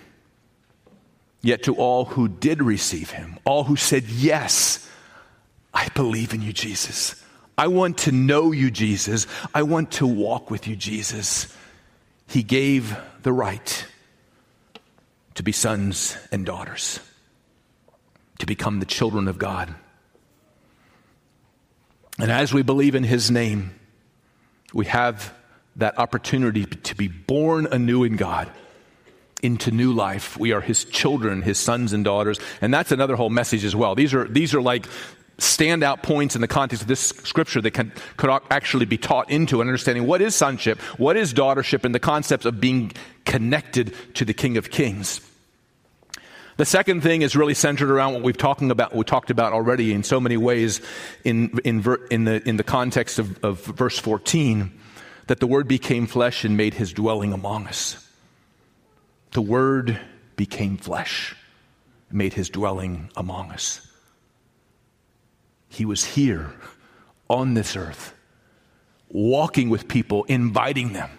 Yet to all who did receive him, all who said, Yes, I believe in you, Jesus. I want to know you, Jesus. I want to walk with you, Jesus. He gave the right to be sons and daughters, to become the children of God. And as we believe in His name, we have that opportunity to be born anew in God into new life. We are his children, his sons and daughters. And that's another whole message as well. These are, these are like standout points in the context of this scripture that can, could actually be taught into and understanding what is sonship, what is daughtership, and the concepts of being connected to the King of Kings. The second thing is really centered around what we've talking about, we talked about already in so many ways in, in, in, the, in the context of, of verse 14, that the Word became flesh and made his dwelling among us. The Word became flesh, made his dwelling among us. He was here on this earth, walking with people, inviting them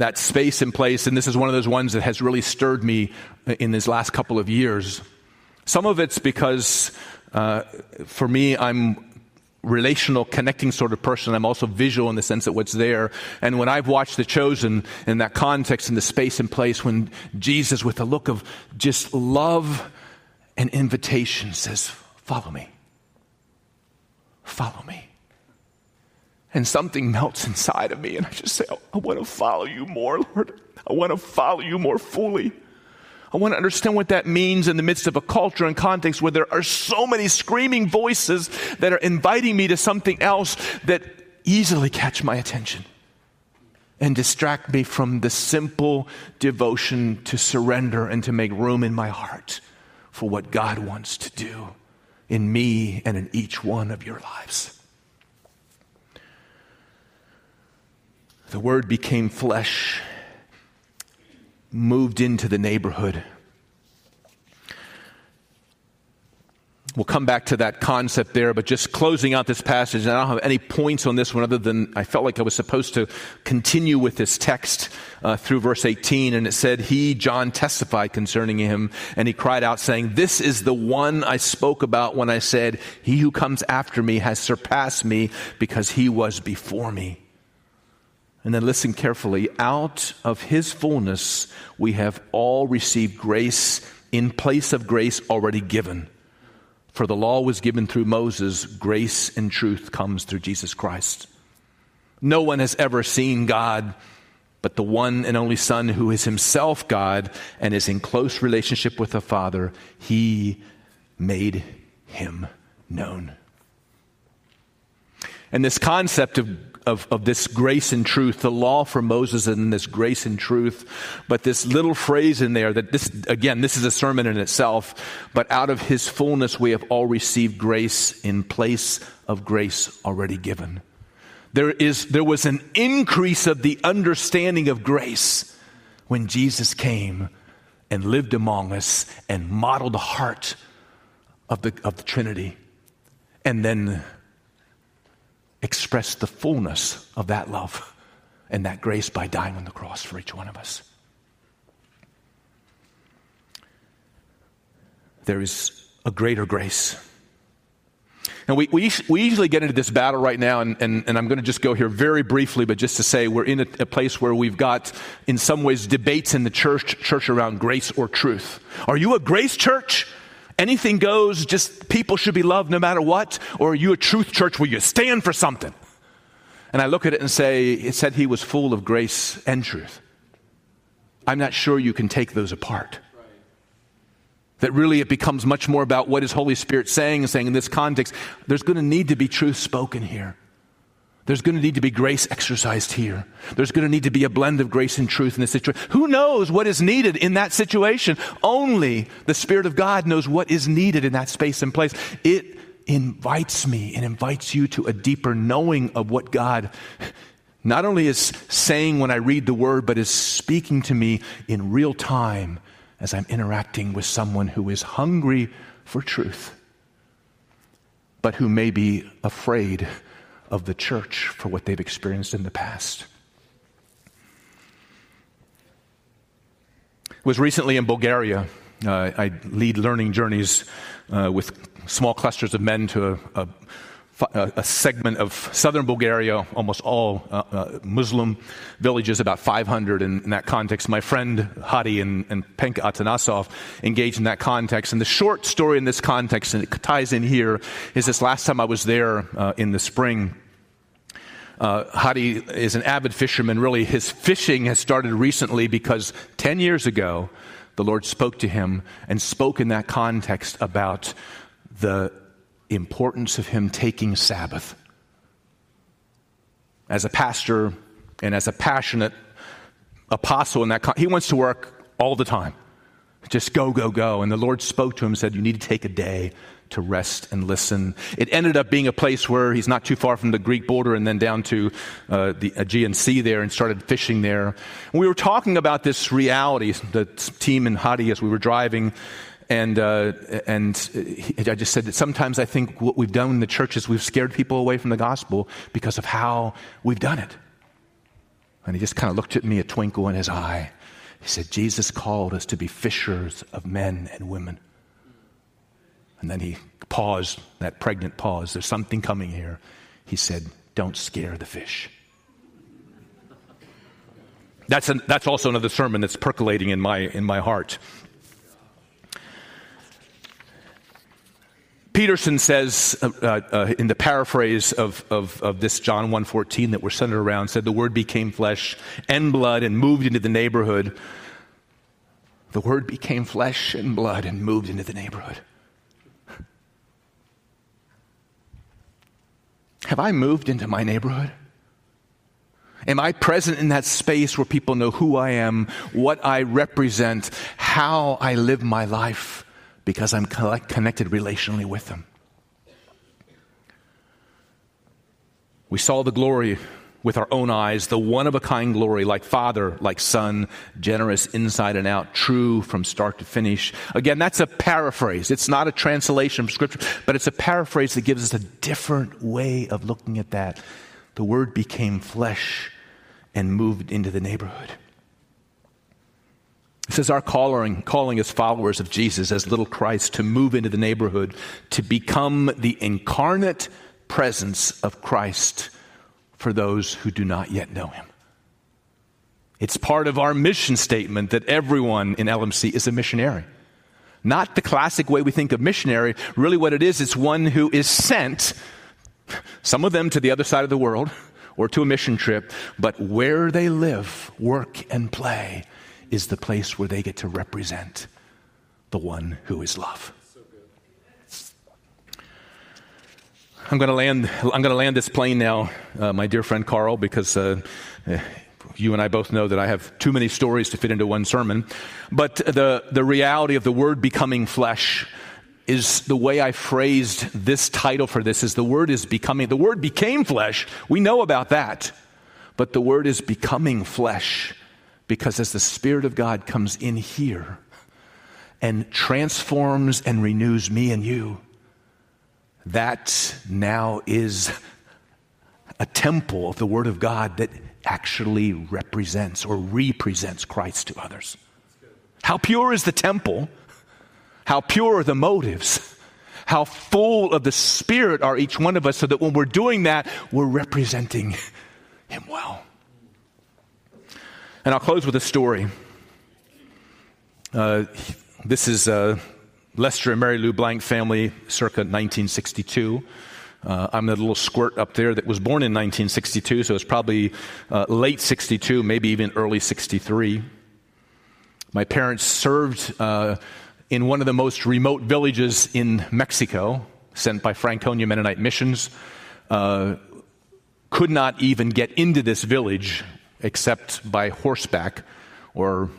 that space and place, and this is one of those ones that has really stirred me in these last couple of years. Some of it's because uh, for me, I'm relational, connecting sort of person. I'm also visual in the sense that what's there. And when I've watched The Chosen in that context, in the space and place, when Jesus, with a look of just love and invitation, says, Follow me. Follow me and something melts inside of me, and I just say, I want to follow you more, Lord. I want to follow you more fully. I want to understand what that means in the midst of a culture and context where there are so many screaming voices that are inviting me to something else that easily catch my attention and distract me from the simple devotion to surrender and to make room in my heart for what God wants to do in me and in each one of your lives. The Word became flesh, moved into the neighborhood. We'll come back to that concept there, but just closing out this passage, and I don't have any points on this one other than I felt like I was supposed to continue with this text uh, through verse 18. And it said, He, John, testified concerning him, and he cried out, saying, This is the one I spoke about when I said, He who comes after me has surpassed me because he was before me. And then listen carefully. Out of his fullness, we have all received grace in place of grace already given. For the law was given through Moses, grace and truth comes through Jesus Christ. No one has ever seen God but the one and only Son who is himself God and is in close relationship with the Father. He made him known. And this concept of, of, of, this grace and truth, the law for Moses and this grace and truth, but this little phrase in there that this, again, this is a sermon in itself, but out of his fullness we have all received grace in place of grace already given. There, is, there was an increase of the understanding of grace when Jesus came and lived among us and modeled the heart of the, of the Trinity and then expressed the fullness of that love and that grace by dying on the cross for each one of us. There is a greater grace and we, we, we usually get into this battle right now, and, and, and I'm going to just go here very briefly, but just to say we're in a, a, place where we've got, in some ways, debates in the church, church around grace or truth. Are you a grace church? Anything goes, just people should be loved no matter what? Or are you a truth church where you stand for something? And I look at it and say, it said he was full of grace and truth. I'm not sure you can take those apart that really it becomes much more about what is Holy Spirit saying and saying in this context. There's going to need to be truth spoken here. There's going to need to be grace exercised here. There's going to need to be a blend of grace and truth in this situation. Who knows what is needed in that situation? Only the Spirit of God knows what is needed in that space and place. It invites me and invites you to a deeper knowing of what God not only is saying when I read the word, but is speaking to me in real time as I'm interacting with someone who is hungry for truth, but who may be afraid of the church for what they've experienced in the past. was recently in Bulgaria. Uh, I lead learning journeys uh, with small clusters of men to a, a a segment of southern Bulgaria, almost all uh, uh, Muslim villages, about 500 in, in, that context. My friend Hadi and, and Penka Atanasov engaged in that context. And the short story in this context, and it ties in here, is this last time I was there uh, in the spring. Uh, Hadi is an avid fisherman. Really, his fishing has started recently because 10 years ago, the Lord spoke to him and spoke in that context about the importance of him taking Sabbath. As a pastor and as a passionate apostle in that, he wants to work all the time. Just go, go, go. And the Lord spoke to him and said, You need to take a day to rest and listen. It ended up being a place where he's not too far from the Greek border and then down to uh, the Aegean Sea there and started fishing there. And we were talking about this reality, the team in Hadi as we were driving, and, uh, and I just said that sometimes I think what we've done in the church is we've scared people away from the gospel because of how we've done it. And he just kind of looked at me, a twinkle in his eye. He said, Jesus called us to be fishers of men and women. And then he paused, that pregnant pause. There's something coming here. He said, Don't scare the fish. That's, an, that's also another sermon that's percolating in my, in my heart. Peterson says uh, uh, uh, in the paraphrase of, of, of this John 1.14 that we're centered around, said the word became flesh and blood and moved into the neighborhood. The word became flesh and blood and moved into the neighborhood. Have I moved into my neighborhood? Am I present in that space where people know who I am, what I represent, how I live my life? Because I'm connected relationally with them. We saw the glory with our own eyes, the one of a kind glory, like Father, like Son, generous inside and out, true from start to finish. Again, that's a paraphrase. It's not a translation from Scripture, but it's a paraphrase that gives us a different way of looking at that. The Word became flesh and moved into the neighborhood. It says our calling, calling as followers of Jesus, as little Christ, to move into the neighborhood, to become the incarnate presence of Christ for those who do not yet know him. It's part of our mission statement that everyone in LMC is a missionary. Not the classic way we think of missionary. Really, what it is, it's one who is sent, some of them to the other side of the world, or to a mission trip, but where they live, work, and play is the place where they get to represent the one who is love. I'm going to land. I'm going to land this plane now, uh, my dear friend Carl, because uh, you and I both know that I have too many stories to fit into one sermon. But the the reality of the Word becoming flesh is the way I phrased this title for this. Is the Word is becoming. The Word became flesh. We know about that, but the Word is becoming flesh because as the Spirit of God comes in here and transforms and renews me and you that now is a temple of the Word of God that actually represents or represents Christ to others. How pure is the temple? How pure are the motives? How full of the Spirit are each one of us so that when we're doing that, we're representing Him well. And I'll close with a story. Uh, this is. Uh, Lester and Mary Lou Blank family, circa 1962. Uh, I'm the little squirt up there that was born in 1962, so it's probably uh, late 62, maybe even early 63. My parents served uh, in one of the most remote villages in Mexico, sent by Franconia Mennonite Missions. Uh, could not even get into this village except by horseback or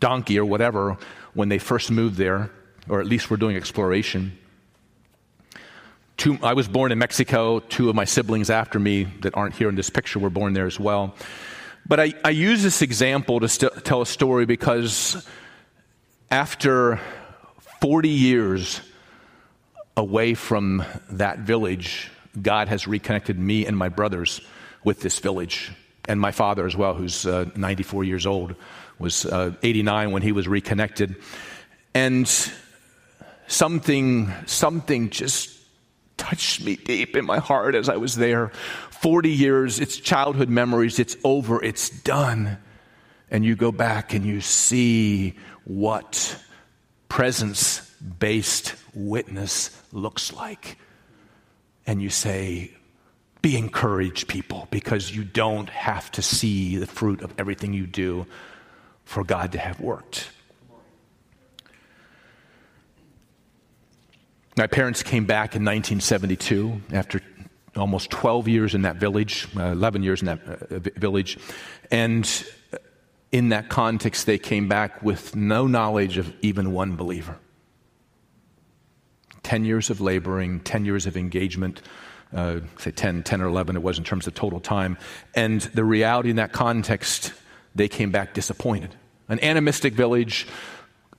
donkey or whatever when they first moved there or at least we're doing exploration. Two, I was born in Mexico. Two of my siblings after me that aren't here in this picture were born there as well. But I, I use this example to st- tell a story because after 40 years away from that village, God has reconnected me and my brothers with this village, and my father as well, who's uh, 94 years old, was uh, 89 when he was reconnected. And something, something just touched me deep in my heart as I was there. 40 years, it's childhood memories, it's over, it's done. And you go back and you see what presence based witness looks like. And you say, be encouraged, people, because you don't have to see the fruit of everything you do for God to have worked. My parents came back in 1972 after almost 12 years in that village, uh, 11 years in that uh, village. And in that context, they came back with no knowledge of even one believer. 10 years of laboring, 10 years of engagement, uh, say 10, 10 or 11 it was in terms of total time. And the reality in that context, they came back disappointed. An animistic village,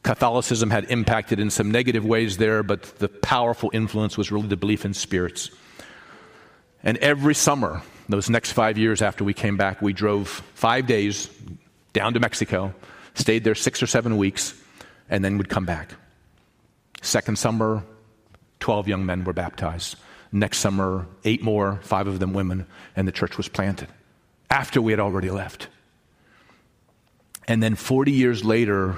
Catholicism had impacted in some negative ways there, but the powerful influence was really the belief in spirits. And every summer, those next five years after we came back, we drove five days down to Mexico, stayed there six or seven weeks, and then would come back. Second summer, 12 young men were baptized. Next summer, eight more, five of them women, and the church was planted after we had already left. And then 40 years later,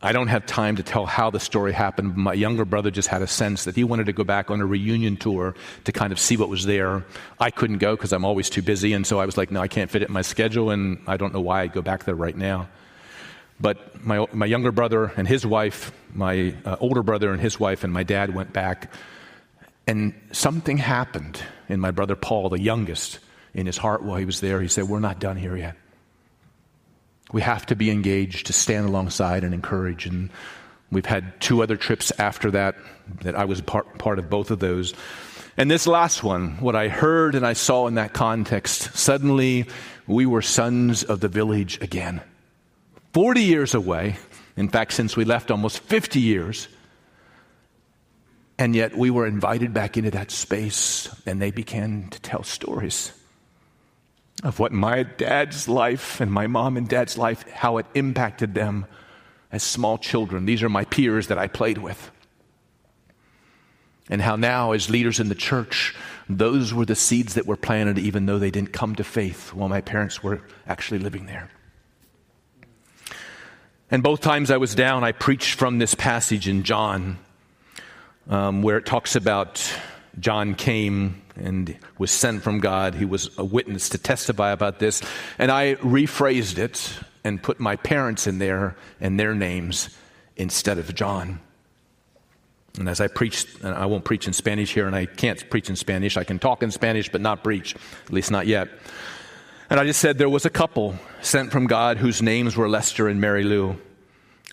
I don't have time to tell how the story happened. My younger brother just had a sense that he wanted to go back on a reunion tour to kind of see what was there. I couldn't go because I'm always too busy, and so I was like, no, I can't fit it in my schedule, and I don't know why I'd go back there right now. But my, my younger brother and his wife, my uh, older brother and his wife, and my dad went back, and something happened in my brother Paul, the youngest, in his heart while he was there. He said, We're not done here yet. We have to be engaged to stand alongside and encourage. And we've had two other trips after that that I was part, part of both of those. And this last one, what I heard and I saw in that context, suddenly we were sons of the village again. 40 years away, in fact, since we left, almost 50 years. And yet we were invited back into that space, and they began to tell stories of what my dad's life and my mom and dad's life, how it impacted them as small children. These are my peers that I played with. And how now, as leaders in the church, those were the seeds that were planted even though they didn't come to faith while my parents were actually living there. And both times I was down, I preached from this passage in John um, where it talks about John came and was sent from God. He was a witness to testify about this. And I rephrased it and put my parents in there and their names instead of John. And as I preached, and I won't preach in Spanish here, and I can't preach in Spanish. I can talk in Spanish, but not preach, at least not yet. And I just said there was a couple sent from God whose names were Lester and Mary Lou.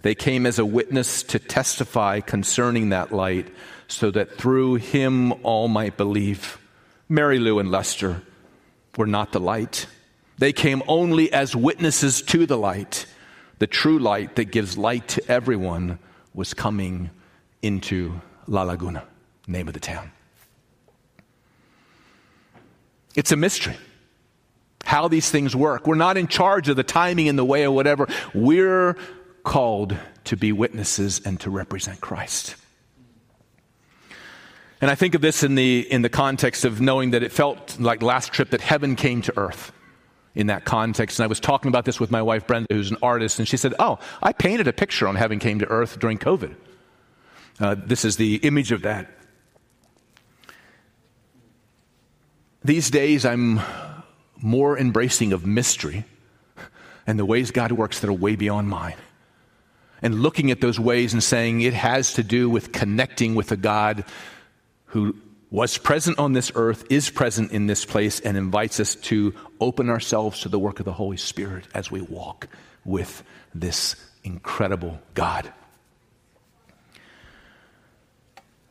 They came as a witness to testify concerning that light, so that through him all might believe. Mary Lou and Lester were not the light. They came only as witnesses to the light. The true light that gives light to everyone was coming into La Laguna, name of the town. It's a mystery how these things work. We're not in charge of the timing and the way or whatever. We're called to be witnesses and to represent Christ. And I think of this in the, in the context of knowing that it felt like last trip that heaven came to earth in that context. And I was talking about this with my wife, Brenda, who's an artist, and she said, Oh, I painted a picture on heaven came to earth during COVID. Uh, this is the image of that. These days, I'm more embracing of mystery and the ways God works that are way beyond mine. And looking at those ways and saying it has to do with connecting with a God who was present on this earth, is present in this place, and invites us to open ourselves to the work of the Holy Spirit as we walk with this incredible God.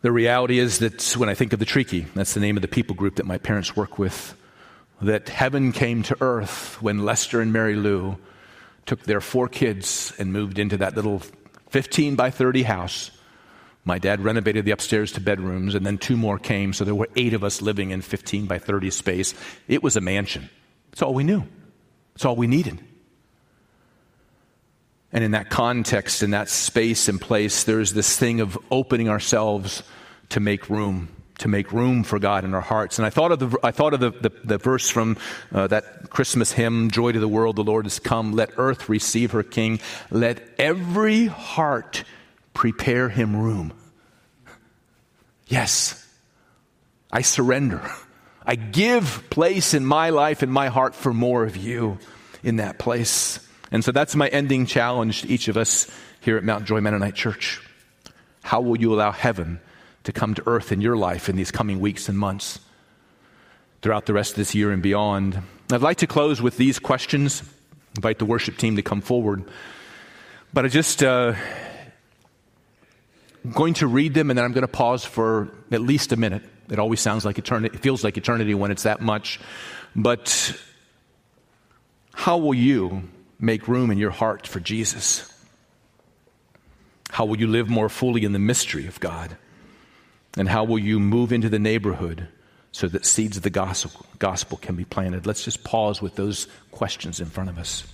The reality is that when I think of the Triki, that's the name of the people group that my parents work with, that heaven came to earth when Lester and Mary Lou took their four kids and moved into that little 15 by 30 house. My dad renovated the upstairs to bedrooms, and then two more came, so there were eight of us living in 15 by 30 space. It was a mansion. It's all we knew, it's all we needed. And in that context, in that space and place, there's this thing of opening ourselves to make room to make room for God in our hearts. And I thought of the, I thought of the, the, the verse from uh, that Christmas hymn, Joy to the World, the Lord has come. Let earth receive her King. Let every heart prepare him room. Yes, I surrender. I give place in my life, and my heart, for more of you in that place. And so that's my ending challenge to each of us here at Mount Joy Mennonite Church. How will you allow heaven to come to earth in your life in these coming weeks and months throughout the rest of this year and beyond. I'd like to close with these questions. Invite the worship team to come forward. But I just uh, going to read them and then I'm going to pause for at least a minute. It always sounds like eternity, it feels like eternity when it's that much. But how will you make room in your heart for Jesus? How will you live more fully in the mystery of God? And how will you move into the neighborhood so that seeds of the gospel, gospel can be planted? Let's just pause with those questions in front of us.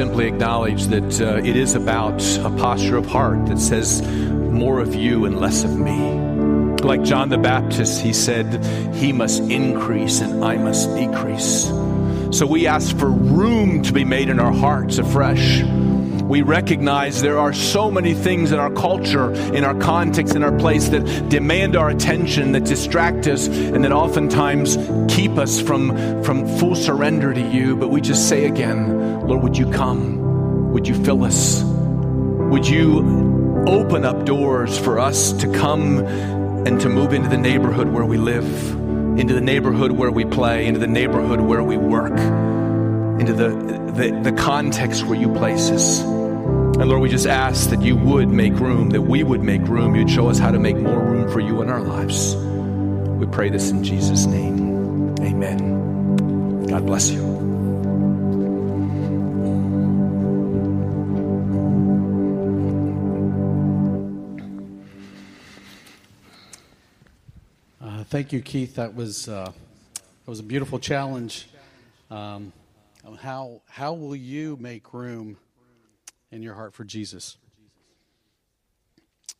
Simply acknowledge that uh, it is about a posture of heart that says, more of you and less of me. Like John the Baptist, he said, He must increase and I must decrease. So we ask for room to be made in our hearts afresh. We recognize there are so many things in our culture, in our context, in our place that demand our attention, that distract us, and that oftentimes keep us from, from full surrender to you. But we just say again, Lord, would you come? Would you fill us? Would you open up doors for us to come and to move into the neighborhood where we live, into the neighborhood where we play, into the neighborhood where we work, into the, the, the context where you place us. And Lord, we just ask that you would make room, that we would make room. You'd show us how to make more room for you in our lives. We pray this in Jesus' name. Amen. God bless you. Uh, thank you, Keith. That was uh, that was a beautiful challenge. Um, how how will you make room in your heart for Jesus?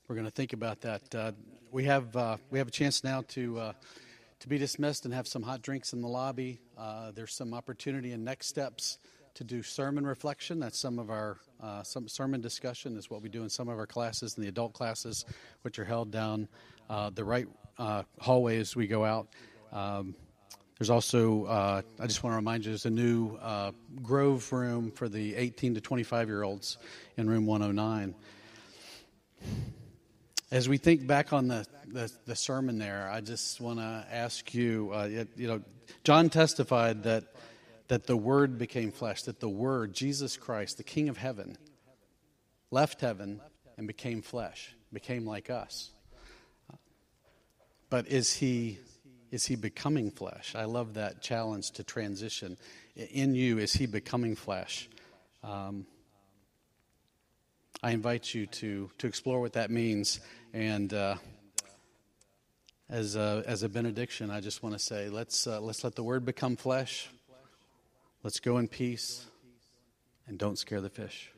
We're going to think about that. Uh, we have uh, we have a chance now to uh, to be dismissed and have some hot drinks in the lobby. Uh, there's some opportunity and next steps to do sermon reflection. That's some of our uh, some sermon discussion is what we do in some of our classes in the adult classes, which are held down uh, the right hallway as we go out. Um, there's also, uh, I just want to remind you, there's a new uh, Grove room for the 18 to 25 year olds in room 109. As we think back on the, the, the sermon there, I just want to ask you, uh, you know, John testified that, that the Word became flesh, that the Word, Jesus Christ, the King of heaven, left heaven and became flesh, became like us. But is he is he becoming flesh? I love that challenge to transition. In you, is he becoming flesh? Um, I invite you to to explore what that means. And uh, as a, as a benediction, I just want to say, let's uh, let's let the word become flesh. Let's go in peace, and don't scare the fish.